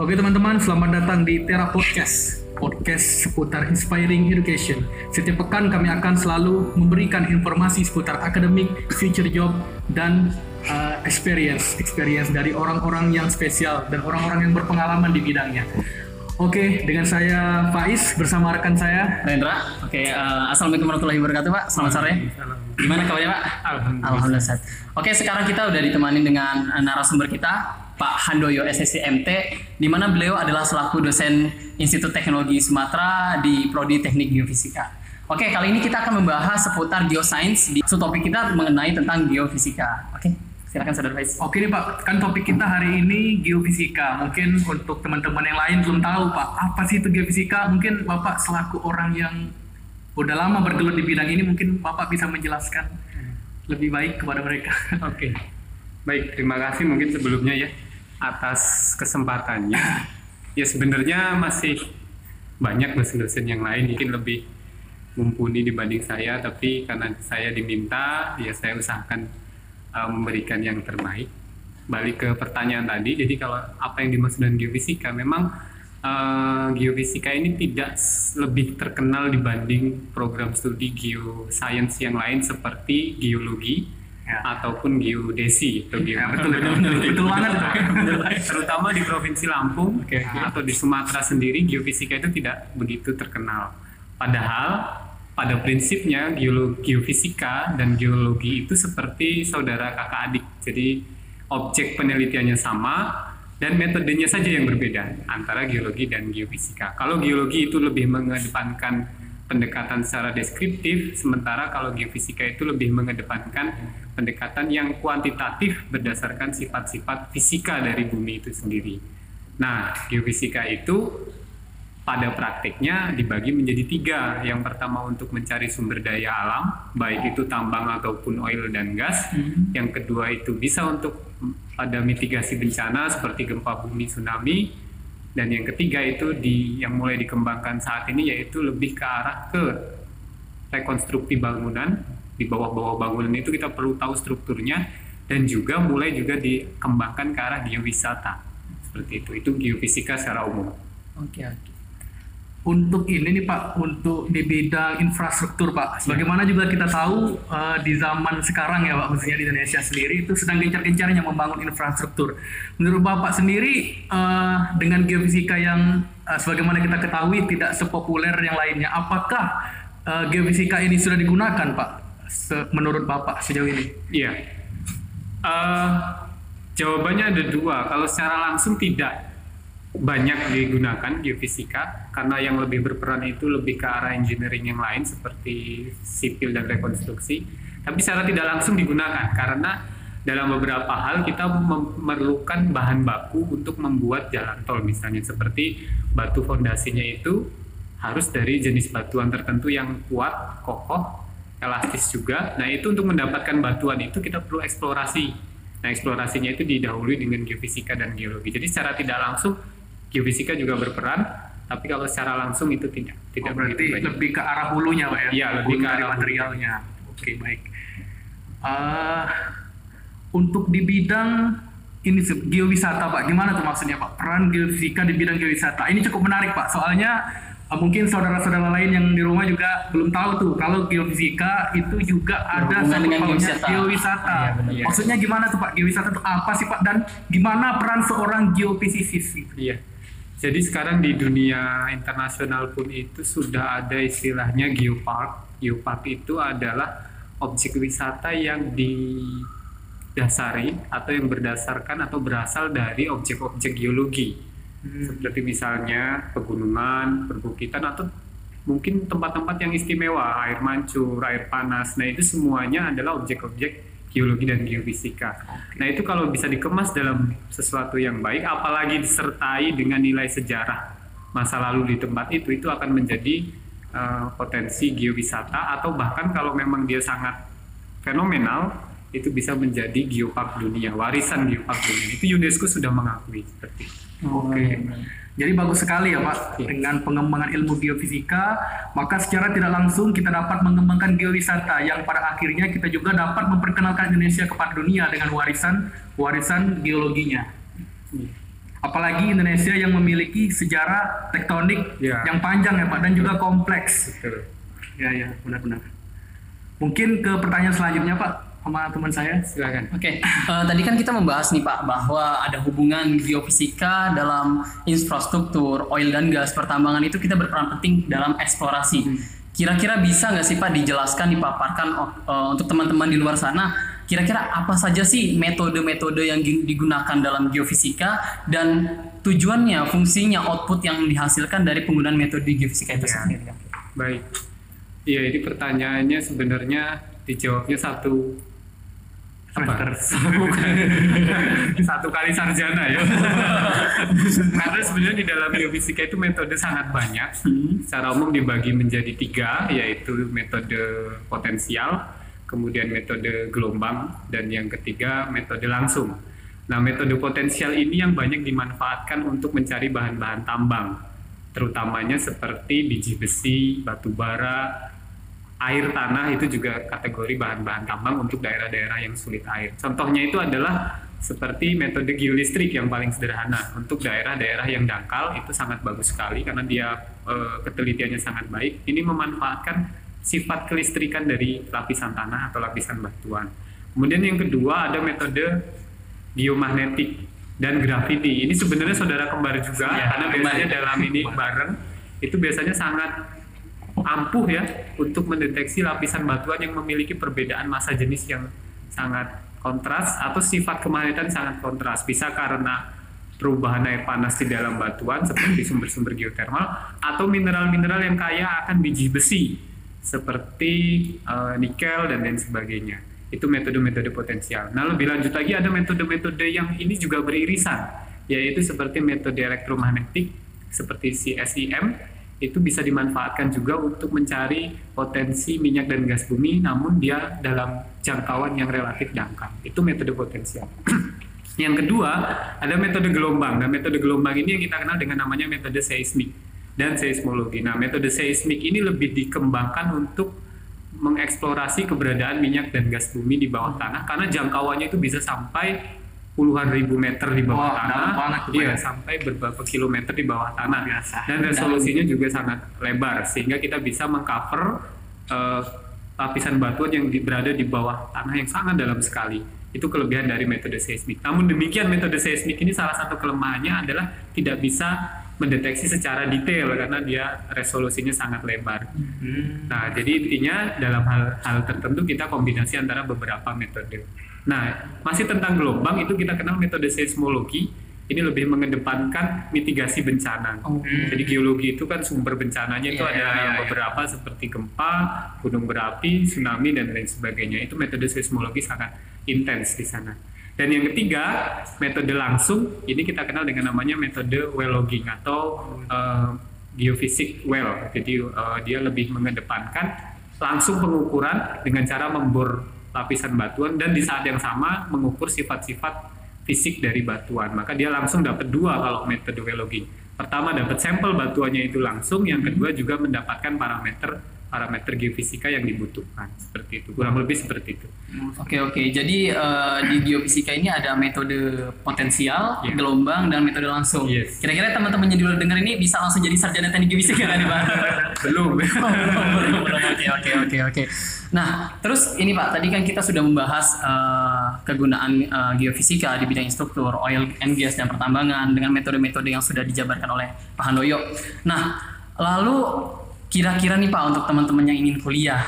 Oke teman-teman, selamat datang di Tera Podcast. Podcast seputar inspiring education. Setiap pekan kami akan selalu memberikan informasi seputar akademik, future job, dan uh, experience, experience dari orang-orang yang spesial dan orang-orang yang berpengalaman di bidangnya. Oke, dengan saya Faiz bersama rekan saya Rendra. Oke, uh, assalamualaikum warahmatullahi wabarakatuh, Pak. Selamat sore. Gimana kabarnya, Pak? Alhamdulillah. Alhamdulillah. Oke, sekarang kita udah ditemani dengan uh, narasumber kita, Pak Handoyo SSCMT, di mana beliau adalah selaku dosen Institut Teknologi Sumatera di Prodi Teknik Geofisika. Oke, kali ini kita akan membahas seputar geoscience di subtopik kita mengenai tentang geofisika. Oke, silakan Saudara Faiz. Oke nih Pak, kan topik kita hari ini geofisika. Mungkin untuk teman-teman yang lain belum tahu Pak, apa sih itu geofisika? Mungkin Bapak selaku orang yang udah lama bergelut di bidang ini, mungkin Bapak bisa menjelaskan lebih baik kepada mereka. Oke, baik terima kasih mungkin sebelumnya ya atas kesempatannya. Ya sebenarnya masih banyak dosen-dosen yang lain mungkin lebih mumpuni dibanding saya, tapi karena saya diminta, ya saya usahakan uh, memberikan yang terbaik. Balik ke pertanyaan tadi, jadi kalau apa yang dimaksud dengan geofisika, memang uh, geofisika ini tidak lebih terkenal dibanding program studi geoscience yang lain seperti geologi Ya. ataupun geodesi atau Ya, betul, betul, betul, betul banget. Terutama di provinsi Lampung Oke, oke. atau di Sumatera sendiri geofisika itu tidak begitu terkenal. Padahal pada prinsipnya geologi, geofisika dan geologi itu seperti saudara kakak adik. Jadi objek penelitiannya sama dan metodenya saja yang berbeda antara geologi dan geofisika. Kalau geologi itu lebih mengedepankan pendekatan secara deskriptif, sementara kalau geofisika itu lebih mengedepankan pendekatan yang kuantitatif berdasarkan sifat-sifat fisika dari bumi itu sendiri. Nah, geofisika itu pada praktiknya dibagi menjadi tiga. Yang pertama untuk mencari sumber daya alam, baik itu tambang ataupun oil dan gas. Yang kedua itu bisa untuk pada mitigasi bencana seperti gempa bumi, tsunami. Dan yang ketiga itu di yang mulai dikembangkan saat ini yaitu lebih ke arah ke rekonstruksi bangunan. Di bawah-bawah bangunan itu kita perlu tahu strukturnya dan juga mulai juga dikembangkan ke arah geowisata. Seperti itu. Itu geofisika secara umum. Oke, oke. Untuk ini nih Pak, untuk di bidang infrastruktur Pak, sebagaimana juga kita tahu eh, di zaman sekarang ya Pak, khususnya di Indonesia sendiri itu sedang gencar-gencarnya membangun infrastruktur. Menurut Bapak sendiri eh, dengan geofisika yang eh, sebagaimana kita ketahui tidak sepopuler yang lainnya, apakah eh, geofisika ini sudah digunakan Pak? Se- menurut Bapak sejauh ini? Iya. Eh, jawabannya ada dua. Kalau secara langsung tidak banyak digunakan geofisika karena yang lebih berperan itu lebih ke arah engineering yang lain seperti sipil dan rekonstruksi. Tapi secara tidak langsung digunakan karena dalam beberapa hal kita memerlukan bahan baku untuk membuat jalan tol misalnya seperti batu fondasinya itu harus dari jenis batuan tertentu yang kuat, kokoh, elastis juga. Nah, itu untuk mendapatkan batuan itu kita perlu eksplorasi. Nah, eksplorasinya itu didahului dengan geofisika dan geologi. Jadi secara tidak langsung geofisika juga berperan, tapi kalau secara langsung itu tidak tidak Oh, berarti banyak. lebih ke arah hulunya Pak ya? Iya, lebih ke arah materialnya. Oke, baik. Eh, untuk di bidang ini geowisata Pak, gimana tuh maksudnya Pak? Peran geofisika di bidang geowisata. Ini cukup menarik Pak, soalnya mungkin saudara-saudara lain yang di rumah juga belum tahu tuh kalau geofisika itu juga ada satu geowisata. geowisata. Benar. Iya. Maksudnya gimana tuh Pak? Geowisata itu apa sih Pak? Dan gimana peran seorang geofisikalis gitu? Iya. Jadi sekarang di dunia internasional pun itu sudah ada istilahnya geopark. Geopark itu adalah objek wisata yang didasari atau yang berdasarkan atau berasal dari objek-objek geologi. Seperti misalnya pegunungan, perbukitan atau mungkin tempat-tempat yang istimewa, air mancur, air panas. Nah, itu semuanya adalah objek-objek geologi dan geofisika. Nah, itu kalau bisa dikemas dalam sesuatu yang baik apalagi disertai dengan nilai sejarah masa lalu di tempat itu itu akan menjadi eh, potensi geowisata atau bahkan kalau memang dia sangat fenomenal itu bisa menjadi geopark dunia, warisan geopark dunia. Itu UNESCO sudah mengakui seperti itu. Oke. Jadi bagus sekali ya Pak Iya. dengan pengembangan ilmu geofisika, maka secara tidak langsung kita dapat mengembangkan geowisata yang pada akhirnya kita juga dapat memperkenalkan Indonesia kepada dunia dengan warisan warisan geologinya. Apalagi Indonesia yang memiliki sejarah tektonik Ya. yang panjang ya Pak dan juga kompleks. Betul. Ya ya benar-benar. Mungkin ke pertanyaan selanjutnya Pak sama teman saya. Silakan. Oke, eh, tadi kan kita membahas nih Pak bahwa ada hubungan geofisika dalam infrastruktur oil dan gas pertambangan itu kita berperan penting dalam eksplorasi. Kira-kira bisa nggak sih Pak dijelaskan, dipaparkan eh, untuk teman-teman di luar sana? Kira-kira apa saja sih metode-metode yang digunakan dalam geofisika dan tujuannya, fungsinya, output yang dihasilkan dari penggunaan metode geofisika itu Ya. sendiri? Baik. Iya, ini pertanyaannya sebenarnya dijawabnya satu Bukan. satu kali sarjana ya. Karena sebenarnya di dalam geofisika itu metode sangat banyak. Secara umum dibagi menjadi tiga, yaitu metode potensial, kemudian metode gelombang, dan yang ketiga metode langsung. Nah, metode potensial ini yang banyak dimanfaatkan untuk mencari bahan-bahan tambang, terutamanya seperti biji besi, batu bara, air tanah itu juga kategori bahan-bahan tambang untuk daerah-daerah yang sulit air. Contohnya itu adalah seperti metode geolistrik yang paling sederhana untuk daerah-daerah yang dangkal itu sangat bagus sekali karena dia eh, ketelitiannya sangat baik. Ini memanfaatkan sifat kelistrikan dari lapisan tanah atau lapisan batuan. Kemudian yang kedua ada metode geomagnetik dan graffiti. Ini sebenarnya saudara kembar juga Ya, karena biasanya dalam ini bareng itu biasanya sangat ampuh ya untuk mendeteksi lapisan batuan yang memiliki perbedaan massa jenis yang sangat kontras atau sifat kemagnetan sangat kontras bisa karena perubahan air panas di dalam batuan seperti sumber-sumber geotermal atau mineral-mineral yang kaya akan biji besi seperti eh, nikel dan lain sebagainya itu metode-metode potensial. Nah lebih lanjut lagi ada metode-metode yang ini juga beririsan yaitu seperti metode elektromagnetik seperti CSIM itu bisa dimanfaatkan juga untuk mencari potensi minyak dan gas bumi namun dia dalam jangkauan yang relatif dangkal itu metode potensial. Yang kedua ada metode gelombang. Dan metode gelombang ini yang kita kenal dengan namanya metode seismik dan seismologi. Nah metode seismik ini lebih dikembangkan untuk mengeksplorasi keberadaan minyak dan gas bumi di bawah tanah karena jangkauannya itu bisa sampai puluhan ribu meter di bawah Wah, dalam tanah banget iya. ya. sampai beberapa kilometer di bawah tanah. Biasa. dan resolusinya juga sangat lebar sehingga kita bisa mengcover eh, lapisan batuan yang di- berada di bawah tanah yang sangat dalam sekali. Itu kelebihan dari metode seismik. Namun demikian metode seismik ini salah satu kelemahannya adalah tidak bisa mendeteksi secara detail karena dia resolusinya sangat lebar. Nah, jadi intinya dalam hal hal tertentu kita kombinasi antara beberapa metode. Nah, masih tentang gelombang itu kita kenal metode seismologi. Ini lebih mengedepankan mitigasi bencana. Oh. Jadi geologi itu kan sumber bencananya itu Iya, ada iya, iya, beberapa seperti gempa, gunung berapi, tsunami dan lain sebagainya. Itu metode seismologi sangat intens di sana. Dan yang ketiga, metode langsung, ini kita kenal dengan namanya metode well logging atau eh, geofisik well. Jadi eh, dia lebih mengedepankan langsung pengukuran dengan cara membor lapisan batuan dan di saat yang sama mengukur sifat-sifat fisik dari batuan. Maka dia langsung dapat dua kalau logging. Pertama dapat sampel batuannya itu langsung, yang kedua juga mendapatkan parameter parameter geofisika yang dibutuhkan. Seperti itu. Kurang lebih seperti itu. Oke oke, jadi eh, di geofisika ini ada metode potensial, Iya. gelombang, dan metode langsung. Yes. Kira-kira teman-teman yang di luar dengar ini bisa langsung jadi sarjana teknik geofisika kan nih Pak? Belum. Oh, belum. Oke oke oke oke. Nah terus ini Pak, tadi kan kita sudah membahas eh, kegunaan eh, geofisika di bidang struktur, oil and gas dan pertambangan dengan metode-metode yang sudah dijabarkan oleh Pak Handoyo. Nah lalu kira-kira nih Pak untuk teman-teman yang ingin kuliah,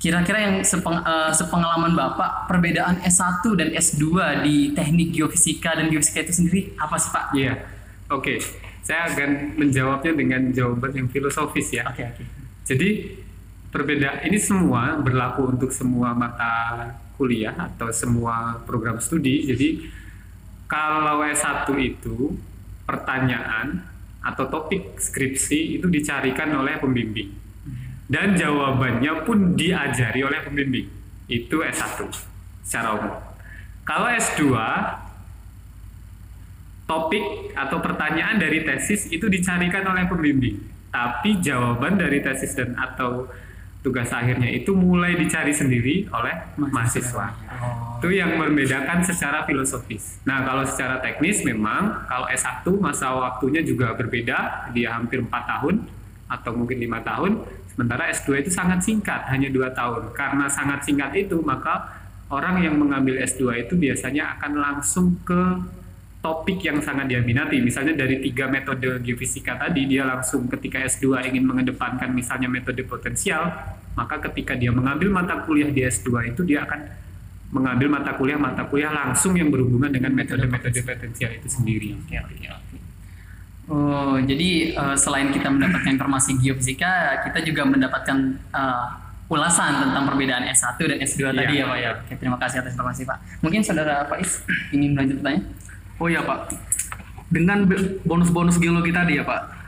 kira-kira yang sepeng- eh, sepengalaman Bapak perbedaan S1 dan S2 di teknik geofisika dan geofisika itu sendiri apa sih Pak? Iya. Oke. Saya akan menjawabnya dengan jawaban yang filosofis ya. Oke oke. Jadi perbedaan ini semua berlaku untuk semua mata kuliah atau semua program studi. Jadi kalau S1 itu pertanyaan atau topik skripsi itu dicarikan oleh pembimbing. Dan jawabannya pun diajari oleh pembimbing. Itu S1 secara umum. Kalau S2 topik atau pertanyaan dari tesis itu dicarikan oleh pembimbing. Tapi jawaban dari tesis dan atau tugas akhirnya itu mulai dicari sendiri oleh mahasiswa. Oh, Itu yang membedakan secara filosofis. Nah, kalau secara teknis memang kalau S1 masa waktunya juga berbeda, dia hampir 4 tahun atau mungkin lima tahun, sementara S2 itu sangat singkat, hanya dua tahun. Karena sangat singkat itu, maka orang yang mengambil S2 itu biasanya akan langsung ke topik yang sangat dia minati. Misalnya dari tiga metode geofisika tadi, dia langsung ketika S2 ingin mengedepankan misalnya metode potensial, maka ketika dia mengambil mata kuliah di S2 itu dia akan mengambil mata kuliah-mata kuliah langsung yang berhubungan dengan metode-metode potensial itu sendiri. Oke, oke, oke. Oh, jadi uh, selain kita mendapatkan informasi geofisika, kita juga mendapatkan uh, ulasan tentang perbedaan S1 dan S2 Iya. tadi ya Pak ya. Oke, terima kasih atas informasi Pak. Mungkin saudara Faiz ingin melanjut bertanya? Oh iya Pak, dengan bonus-bonus geologi tadi ya Pak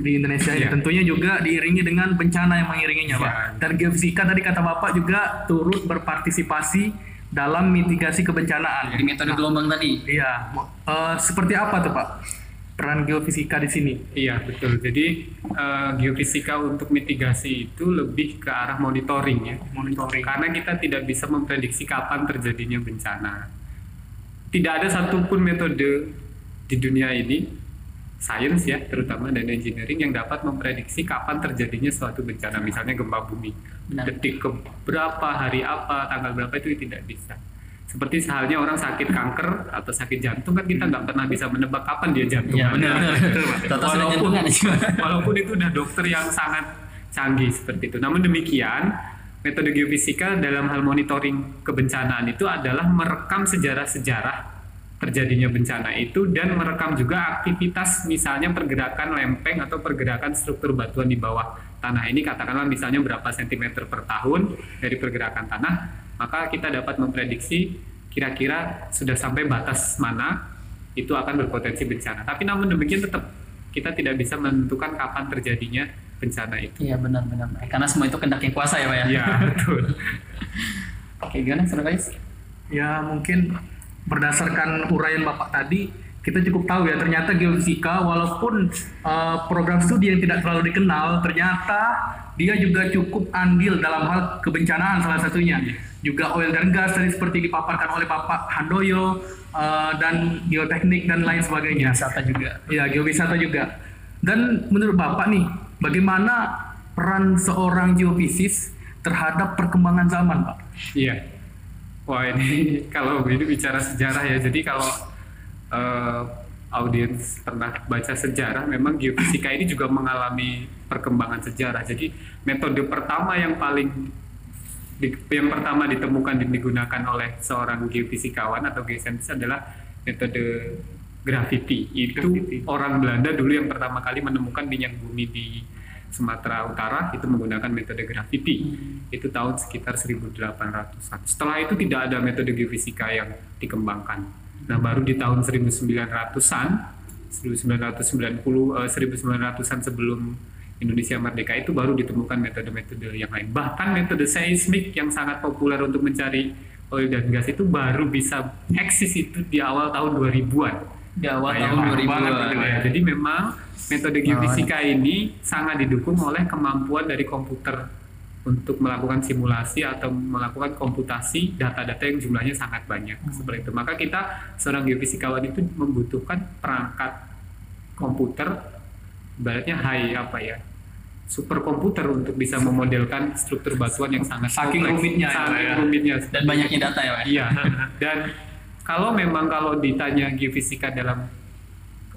di Indonesia Iya. tentunya juga diiringi dengan bencana yang mengiringinya Pak. Iya. Dan geofisika tadi kata Bapak juga turut berpartisipasi dalam mitigasi kebencanaan. Dari metode gelombang tadi. Iya, eh, seperti apa tuh Pak peran geofisika di sini? Iya betul. Jadi eh, geofisika untuk mitigasi itu lebih ke arah monitoring ya. Monitoring. Karena kita tidak bisa memprediksi kapan terjadinya bencana. Tidak ada satupun metode di dunia ini, sains ya terutama dan engineering yang dapat memprediksi kapan terjadinya suatu bencana, misalnya gempa bumi. Benar. Detik ke berapa, hari apa, tanggal berapa itu tidak bisa. Seperti sehalnya orang sakit kanker atau sakit jantung kan kita nggak pernah bisa menebak kapan dia jantung. Iya benar. Sudah Walaupun, walaupun itu udah dokter yang sangat canggih seperti itu. Namun demikian, metode geofisika dalam hal monitoring kebencanaan itu adalah merekam sejarah-sejarah terjadinya bencana itu dan merekam juga aktivitas misalnya pergerakan lempeng atau pergerakan struktur batuan di bawah tanah. Ini katakanlah misalnya berapa sentimeter per tahun dari pergerakan tanah maka kita dapat memprediksi kira-kira sudah sampai batas mana itu akan berpotensi bencana. Tapi namun demikian tetap kita tidak bisa menentukan kapan terjadinya bencana itu Iya benar-benar. Karena semua itu kehendak yang kuasa ya Pak ya. ya betul Oke, gimana saudara Faiz? Ya mungkin berdasarkan uraian Bapak tadi kita cukup tahu ya ternyata geofisika walaupun eh, program studi yang tidak terlalu dikenal ternyata dia juga cukup andil dalam hal kebencanaan salah satunya juga oil dan gas tadi seperti dipaparkan oleh Bapak Handoyo eh, dan geoteknik dan lain sebagainya Wisata juga. ya geowisata juga dan menurut Bapak nih bagaimana peran seorang geofisis terhadap perkembangan zaman Pak Iya. Wah ini kalau ini bicara sejarah ya. Jadi kalau eh, audiens pernah baca sejarah, memang geofisika ini juga mengalami perkembangan sejarah. Jadi metode pertama yang paling di- yang pertama ditemukan dan digunakan oleh seorang geofisikawan atau geoscientist adalah metode gravity. Itu Gravity. orang Belanda dulu yang pertama kali menemukan minyak bumi di Sumatera Utara itu menggunakan metode gravity. Itu tahun sekitar 1800-an. Setelah itu tidak ada metode geofisika yang dikembangkan. Nah, baru di tahun 1900-an, 1990 eh, 1900-an sebelum Indonesia merdeka itu baru ditemukan metode-metode yang lain. Bahkan metode seismik yang sangat populer untuk mencari oil dan gas itu baru bisa eksis itu di awal tahun 2000-an. Di awal Kayak tahun lama 2000 banget gitu ya. Jadi memang metode geofisika ini sangat didukung oleh kemampuan dari komputer untuk melakukan simulasi atau melakukan komputasi data-data yang jumlahnya sangat banyak seperti itu. Maka kita seorang geofisikawan itu membutuhkan perangkat komputer ibaratnya high apa ya superkomputer untuk bisa memodelkan struktur batuan yang sangat Saking kompleks, rumitnya ya, saking ya. rumitnya Dan banyaknya data ya. Iya. Dan kalau memang kalau ditanya geofisika dalam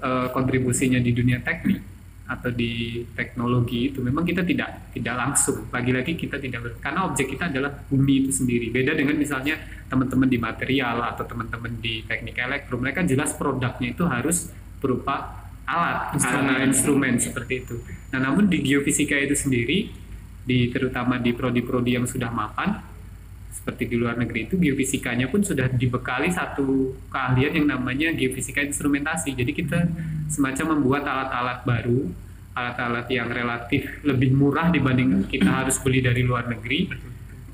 eh, kontribusinya di dunia teknik atau di teknologi itu memang kita tidak tidak langsung. Lagi-lagi kita tidak ber- karena objek kita adalah bumi itu sendiri. Beda dengan misalnya teman-teman di material atau teman-teman di teknik elektro, mereka jelas produknya itu harus berupa alat karena instrumen seperti itu. Nah, namun di geofisika itu sendiri di terutama di prodi-prodi yang sudah mapan seperti di luar negeri itu geofisikanya pun sudah dibekali satu keahlian yang namanya geofisika instrumentasi. Jadi kita semacam membuat alat-alat baru, alat-alat yang relatif lebih murah dibanding kita harus beli dari luar negeri.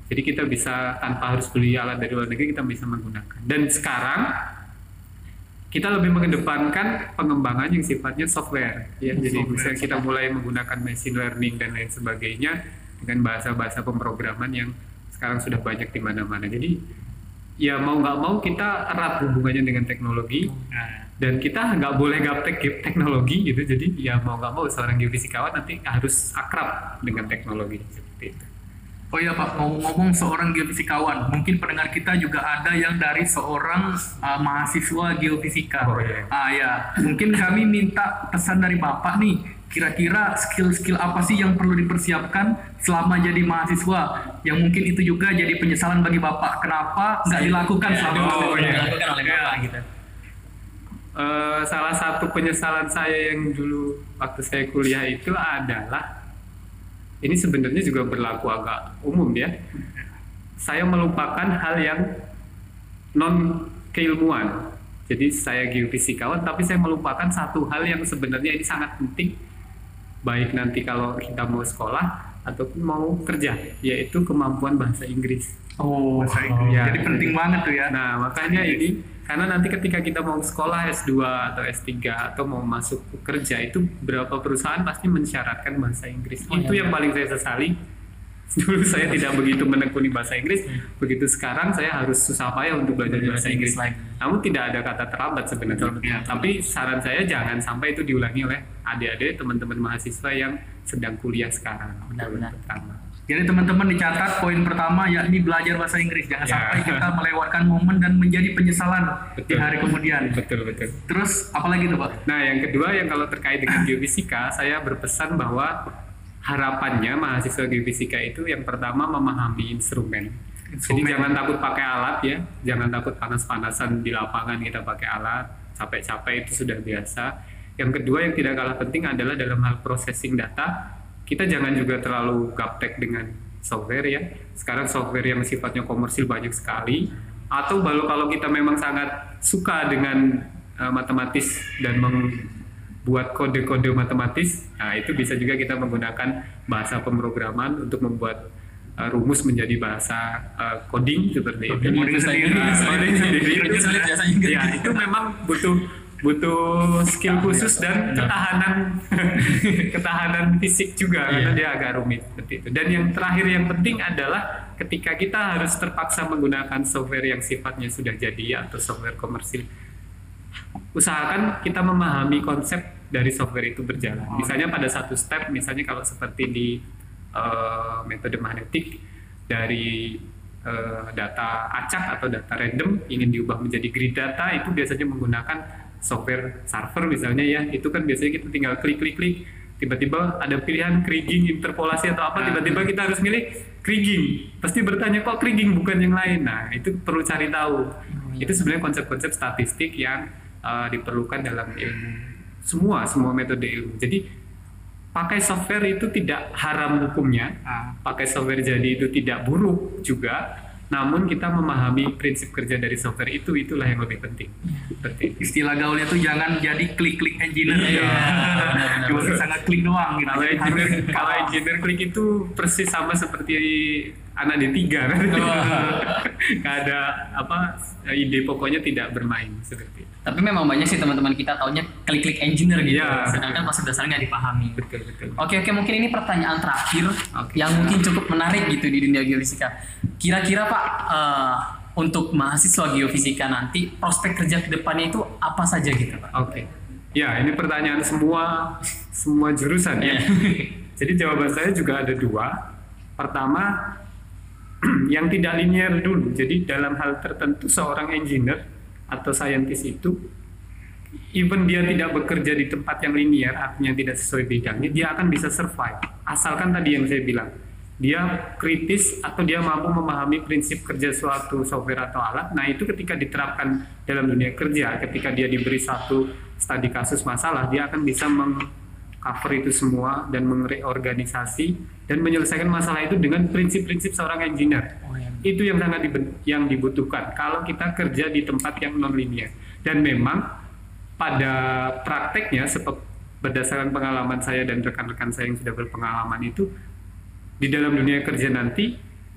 Jadi kita bisa tanpa harus beli alat dari luar negeri kita bisa menggunakan. Dan sekarang kita lebih mengedepankan pengembangan yang sifatnya software ya jadi Software, misalnya kita mulai menggunakan machine learning dan lain sebagainya dengan bahasa-bahasa pemrograman yang sekarang sudah banyak di mana-mana. Jadi ya mau nggak mau kita erat hubungannya dengan teknologi. Nah, dan kita nggak boleh gaptek teknologi gitu. Jadi ya mau nggak mau seorang geofisikawan nanti harus akrab dengan teknologi seperti itu. Oh iya Pak, ngomong-ngomong seorang geofisikawan, mungkin pendengar kita juga ada yang dari seorang uh, mahasiswa geofisika. Oh, iya. Ah ya, mungkin kami minta pesan dari Bapak nih, kira-kira skill-skill apa sih yang perlu dipersiapkan selama jadi mahasiswa? Yang mungkin itu juga jadi penyesalan bagi Bapak. Kenapa nggak dilakukan selama oh, mahasiswa? iya. dilakukan oleh bapak gitu Eh, salah satu penyesalan saya yang dulu waktu saya kuliah itu adalah ini sebenarnya juga berlaku agak umum ya saya melupakan hal yang non keilmuan jadi saya geofisikawan tapi saya melupakan satu hal yang sebenarnya ini sangat penting baik nanti kalau kita mau sekolah ataupun mau kerja yaitu kemampuan bahasa Inggris Oh, bahasa Inggris. Ya. Jadi penting banget tuh ya. Nah, makanya ini karena nanti ketika kita mau sekolah S2 atau S3 atau mau masuk kerja itu beberapa perusahaan pasti mensyaratkan bahasa Inggris. Oh, itu iya. yang paling saya sesali. Dulu saya tidak begitu menekuni bahasa Inggris, begitu sekarang saya harus susah payah untuk belajar bahasa Inggris. lagi. Namun tidak ada kata terlambat sebenarnya. Ya, tapi saran saya jangan sampai itu diulangi oleh adik-adik teman-teman mahasiswa yang sedang kuliah sekarang. Benar-benar. Pertama. Jadi teman-teman dicatat poin pertama yakni belajar bahasa Inggris. Jangan Ya. sampai kita melewatkan momen dan menjadi penyesalan di Betul. hari kemudian. Betul betul. Terus apalagi tuh Pak? Nah, yang kedua yang kalau terkait dengan geofisika, saya berpesan bahwa harapannya mahasiswa geofisika itu yang pertama memahami instrumen. Jadi Instrumen. jangan takut pakai alat ya, jangan takut panas-panasan di lapangan kita pakai alat, capek-capek itu sudah biasa. Yang kedua yang tidak kalah penting adalah dalam hal processing data, kita jangan juga terlalu gaptek dengan software ya. Sekarang software yang sifatnya komersil banyak sekali. Atau kalau kalau kita memang sangat suka dengan uh, matematis dan membuat kode-kode matematis, nah itu bisa juga kita menggunakan bahasa pemrograman untuk membuat uh, rumus menjadi bahasa uh, coding seperti itu. Coding sendiri. Nah, coding sendiri. Coding sulit biasanya. Ya, itu memang butuh butuh skill khusus dan ketahanan ketahanan fisik juga karena Iya. dia agak rumit seperti itu. Dan yang terakhir yang penting adalah ketika kita harus terpaksa menggunakan software yang sifatnya sudah jadi atau software komersil, usahakan kita memahami konsep dari software itu berjalan. Misalnya pada satu step, misalnya kalau seperti di eh, metode magnetik dari eh, data acak atau data random ingin diubah menjadi grid data itu biasanya menggunakan software server misalnya ya. Itu kan biasanya kita tinggal klik klik klik. Tiba-tiba ada pilihan kriging interpolasi atau apa tiba-tiba kita harus milih kriging. Pasti bertanya kok kriging bukan yang lain? Nah itu perlu cari tahu. Itu sebenarnya konsep-konsep statistik yang uh, diperlukan dalam ilmu semua semua metode ilmu jadi pakai software itu tidak haram hukumnya Ah. pakai software jadi itu tidak buruk juga namun kita memahami prinsip kerja dari software itu itulah yang lebih penting seperti itu. Istilah gaulnya tuh jangan jadi klik-klik engineer. Iya. Cuma bisa ngeklik doang gitu. kalau engineer kalau engineer klik itu persis sama seperti anak D3 kan Nggak ada apa ide pokoknya tidak bermain seperti itu Tapi memang banyak sih teman-teman kita taunya klik-klik engineer gitu. Iya. Sedangkan proses dasarnya nggak dipahami. betul betul Oke oke mungkin ini pertanyaan terakhir Oke. yang mungkin cukup menarik gitu di dunia geofisika. Kira-kira Pak eh, untuk mahasiswa geofisika nanti prospek kerja ke depannya itu apa saja gitu Pak? Oke. Ya, ini pertanyaan semua semua jurusan ya. Jadi jawaban saya juga ada dua. Pertama, yang tidak linear dulu. Jadi dalam hal tertentu seorang engineer atau saintis itu even dia tidak bekerja di tempat yang linear, artinya tidak sesuai bidangnya, dia akan bisa survive. Asalkan tadi yang saya bilang, dia kritis atau dia mampu memahami prinsip kerja suatu software atau alat. Nah, itu ketika diterapkan dalam dunia kerja, ketika dia diberi satu studi kasus masalah, dia akan bisa mengcover itu semua dan mereorganisasi dan menyelesaikan masalah itu dengan prinsip-prinsip seorang engineer. Oh, iya. Itu yang sangat yang dibutuhkan kalau kita kerja di tempat yang non linear. Dan memang pada prakteknya berdasarkan pengalaman saya dan rekan-rekan saya yang sudah berpengalaman itu di dalam dunia kerja nanti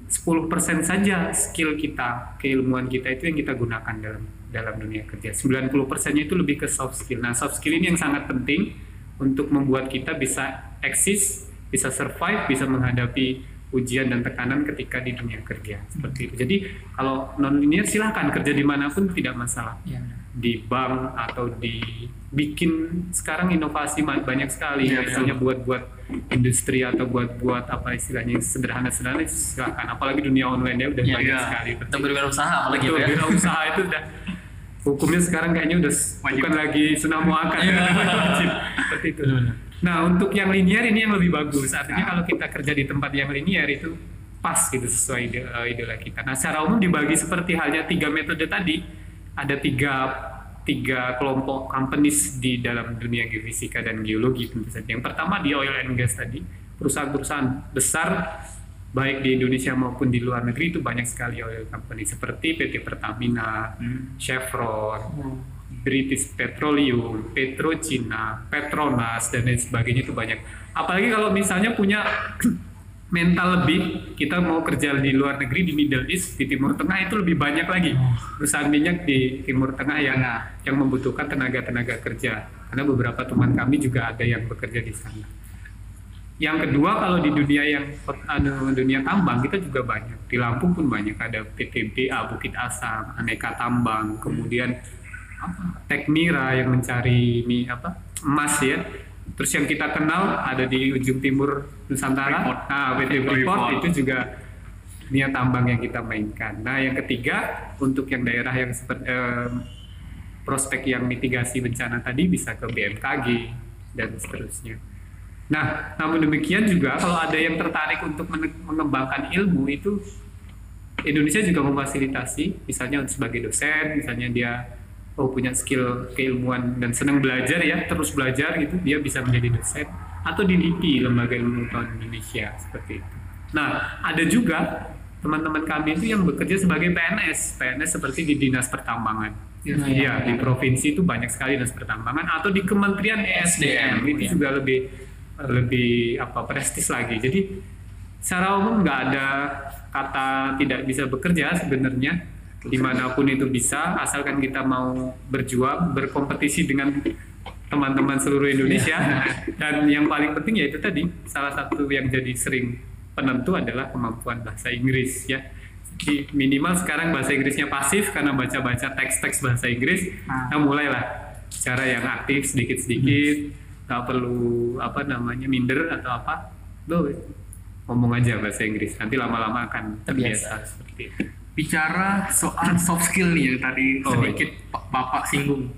10% saja skill kita, keilmuan kita itu yang kita gunakan dalam dalam dunia kerja. 90%-nya itu lebih ke soft skill. Nah, soft skill ini yang sangat penting untuk membuat kita bisa eksis, bisa survive, bisa menghadapi ujian dan tekanan ketika di dunia kerja seperti itu. Jadi kalau non linear silahkan kerja di mana pun tidak masalah Iya. di bank atau di bikin sekarang inovasi banyak sekali Iya, misalnya buat-buat industri atau buat-buat apa istilahnya yang sederhana-sederhana itu silakan apalagi dunia online ya udah Iya, banyak iya. sekali Untuk berwirausaha apalagi Betul, ya. wirausaha itu udah hukumnya sekarang kayaknya udah Wajib. bukan lagi sunah muakkad Iya. wajib seperti itu. Nah untuk yang linear ini yang lebih bagus. Artinya kalau kita kerja di tempat yang linear itu pas gitu sesuai ide, eh, idola kita. Nah secara umum dibagi seperti halnya tiga metode tadi. Ada tiga tiga kelompok companies di dalam dunia geofisika dan geologi tentu saja. Yang pertama di oil and gas tadi perusahaan-perusahaan besar baik di Indonesia maupun di luar negeri itu banyak sekali oil company seperti PT Pertamina, Chevron, British Petroleum, Petrocina, Petronas dan lain sebagainya itu banyak. Apalagi kalau misalnya punya mental lebih, kita mau kerja di luar negeri di Middle East, di Timur Tengah itu lebih banyak lagi perusahaan minyak di Timur Tengah yang yang membutuhkan tenaga-tenaga kerja. Karena beberapa teman kami juga ada yang bekerja di sana. Yang kedua kalau di dunia yang anu, dunia tambang kita juga banyak. Di Lampung pun banyak ada PTBA Bukit Asam, Aneka Tambang, kemudian apa, Tekmira yang mencari ini apa emas ya. Terus yang kita kenal ada di ujung timur Nusantara, Freeport. nah PT Freeport. Itu juga dunia tambang yang kita mainkan. Nah yang ketiga untuk yang daerah yang seperti em, prospek yang mitigasi bencana tadi bisa ke BMKG dan seterusnya. Nah, namun demikian juga kalau ada yang tertarik untuk men- mengembangkan ilmu itu Indonesia juga memfasilitasi, misalnya sebagai dosen, misalnya dia oh punya skill keilmuan dan senang belajar ya, terus belajar gitu, dia bisa menjadi dosen atau di LIPI, Lembaga Ilmu Pengetahuan Indonesia seperti itu. Nah, ada juga teman-teman kami itu yang bekerja sebagai PNS, PNS seperti di Dinas Pertambangan. Iya, Iya, di provinsi itu banyak sekali dinas pertambangan atau di Kementerian ESDM itu Iya. juga lebih lebih apa prestis lagi. Jadi secara umum nggak ada kata tidak bisa bekerja sebenarnya di mana pun itu bisa asalkan kita mau berjuang berkompetisi dengan teman-teman seluruh Indonesia. Dan yang paling penting yaitu tadi salah satu yang jadi sering penentu adalah kemampuan bahasa Inggris ya. Jadi minimal sekarang bahasa Inggrisnya pasif karena baca-baca teks-teks bahasa Inggris nah. mulailah cara yang aktif sedikit-sedikit nggak perlu apa namanya minder atau apa lo ngomong aja bahasa Inggris. Nanti lama-lama akan terbiasa seperti itu. Bicara soal soft skill nih yang tadi Oh, sedikit Pak- Bapak singgung.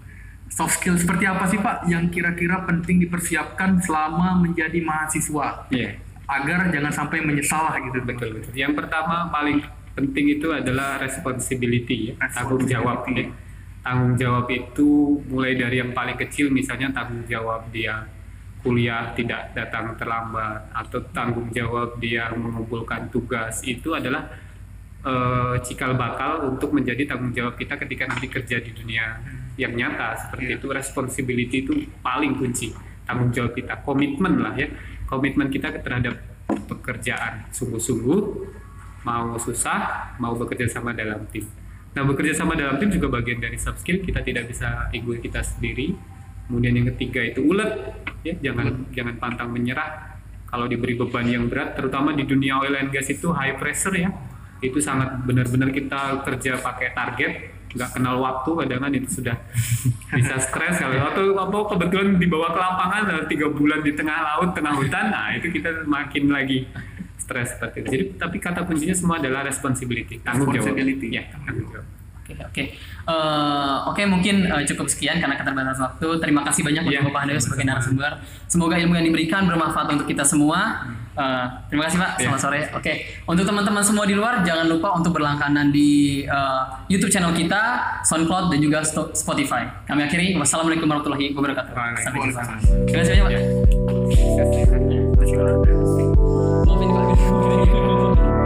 Soft skill seperti apa sih Pak yang kira-kira penting dipersiapkan selama menjadi mahasiswa? Iya. agar jangan sampai menyesal gitu. Betul betul. Yang pertama paling penting itu adalah responsibility ya tanggung jawab ya. Tanggung jawab itu mulai dari yang paling kecil misalnya tanggung jawab dia kuliah tidak datang terlambat atau tanggung jawab dia mengumpulkan tugas itu adalah eh, cikal bakal untuk menjadi tanggung jawab kita ketika nanti kerja di dunia yang nyata. Seperti itu responsibility itu paling kunci tanggung jawab kita. Komitmen lah ya. Komitmen kita terhadap pekerjaan. Sungguh-sungguh mau susah mau bekerja sama dalam tim nah bekerja sama dalam tim juga bagian dari soft skill. Kita tidak bisa ego kita sendiri. Kemudian yang ketiga itu ulet. Ya jangan jangan pantang menyerah. Kalau diberi beban yang berat terutama di dunia oil and gas itu high pressure ya. Itu sangat benar-benar kita kerja pakai target. Nggak kenal waktu kadang itu sudah bisa stres. Kalau atau apa kebetulan dibawa ke lapangan tiga bulan di tengah laut tengah hutan nah itu kita makin lagi stres seperti itu jadi tapi kata kuncinya semua adalah responsibility tanggung jawab Responsibility. ya tanggung jawab Oke, oke. Eh, oke, mungkin eh, cukup sekian karena keterbatasan waktu. Terima kasih banyak Iya. untuk Bapak Handoyo sebagai narasumber. Semoga ilmu yang diberikan bermanfaat untuk kita semua. Eh, terima kasih Pak. Iya. Selamat sore. Oke, untuk teman-teman semua di luar jangan lupa untuk berlangganan di eh, YouTube channel kita, SoundCloud dan juga Spotify. Kami akhiri. Wassalamualaikum warahmatullahi wabarakatuh. Sampai jumpa. Terima kasih banyak Pak. Ya. Ya. Terima kasih, Pak. Beni kaybettim.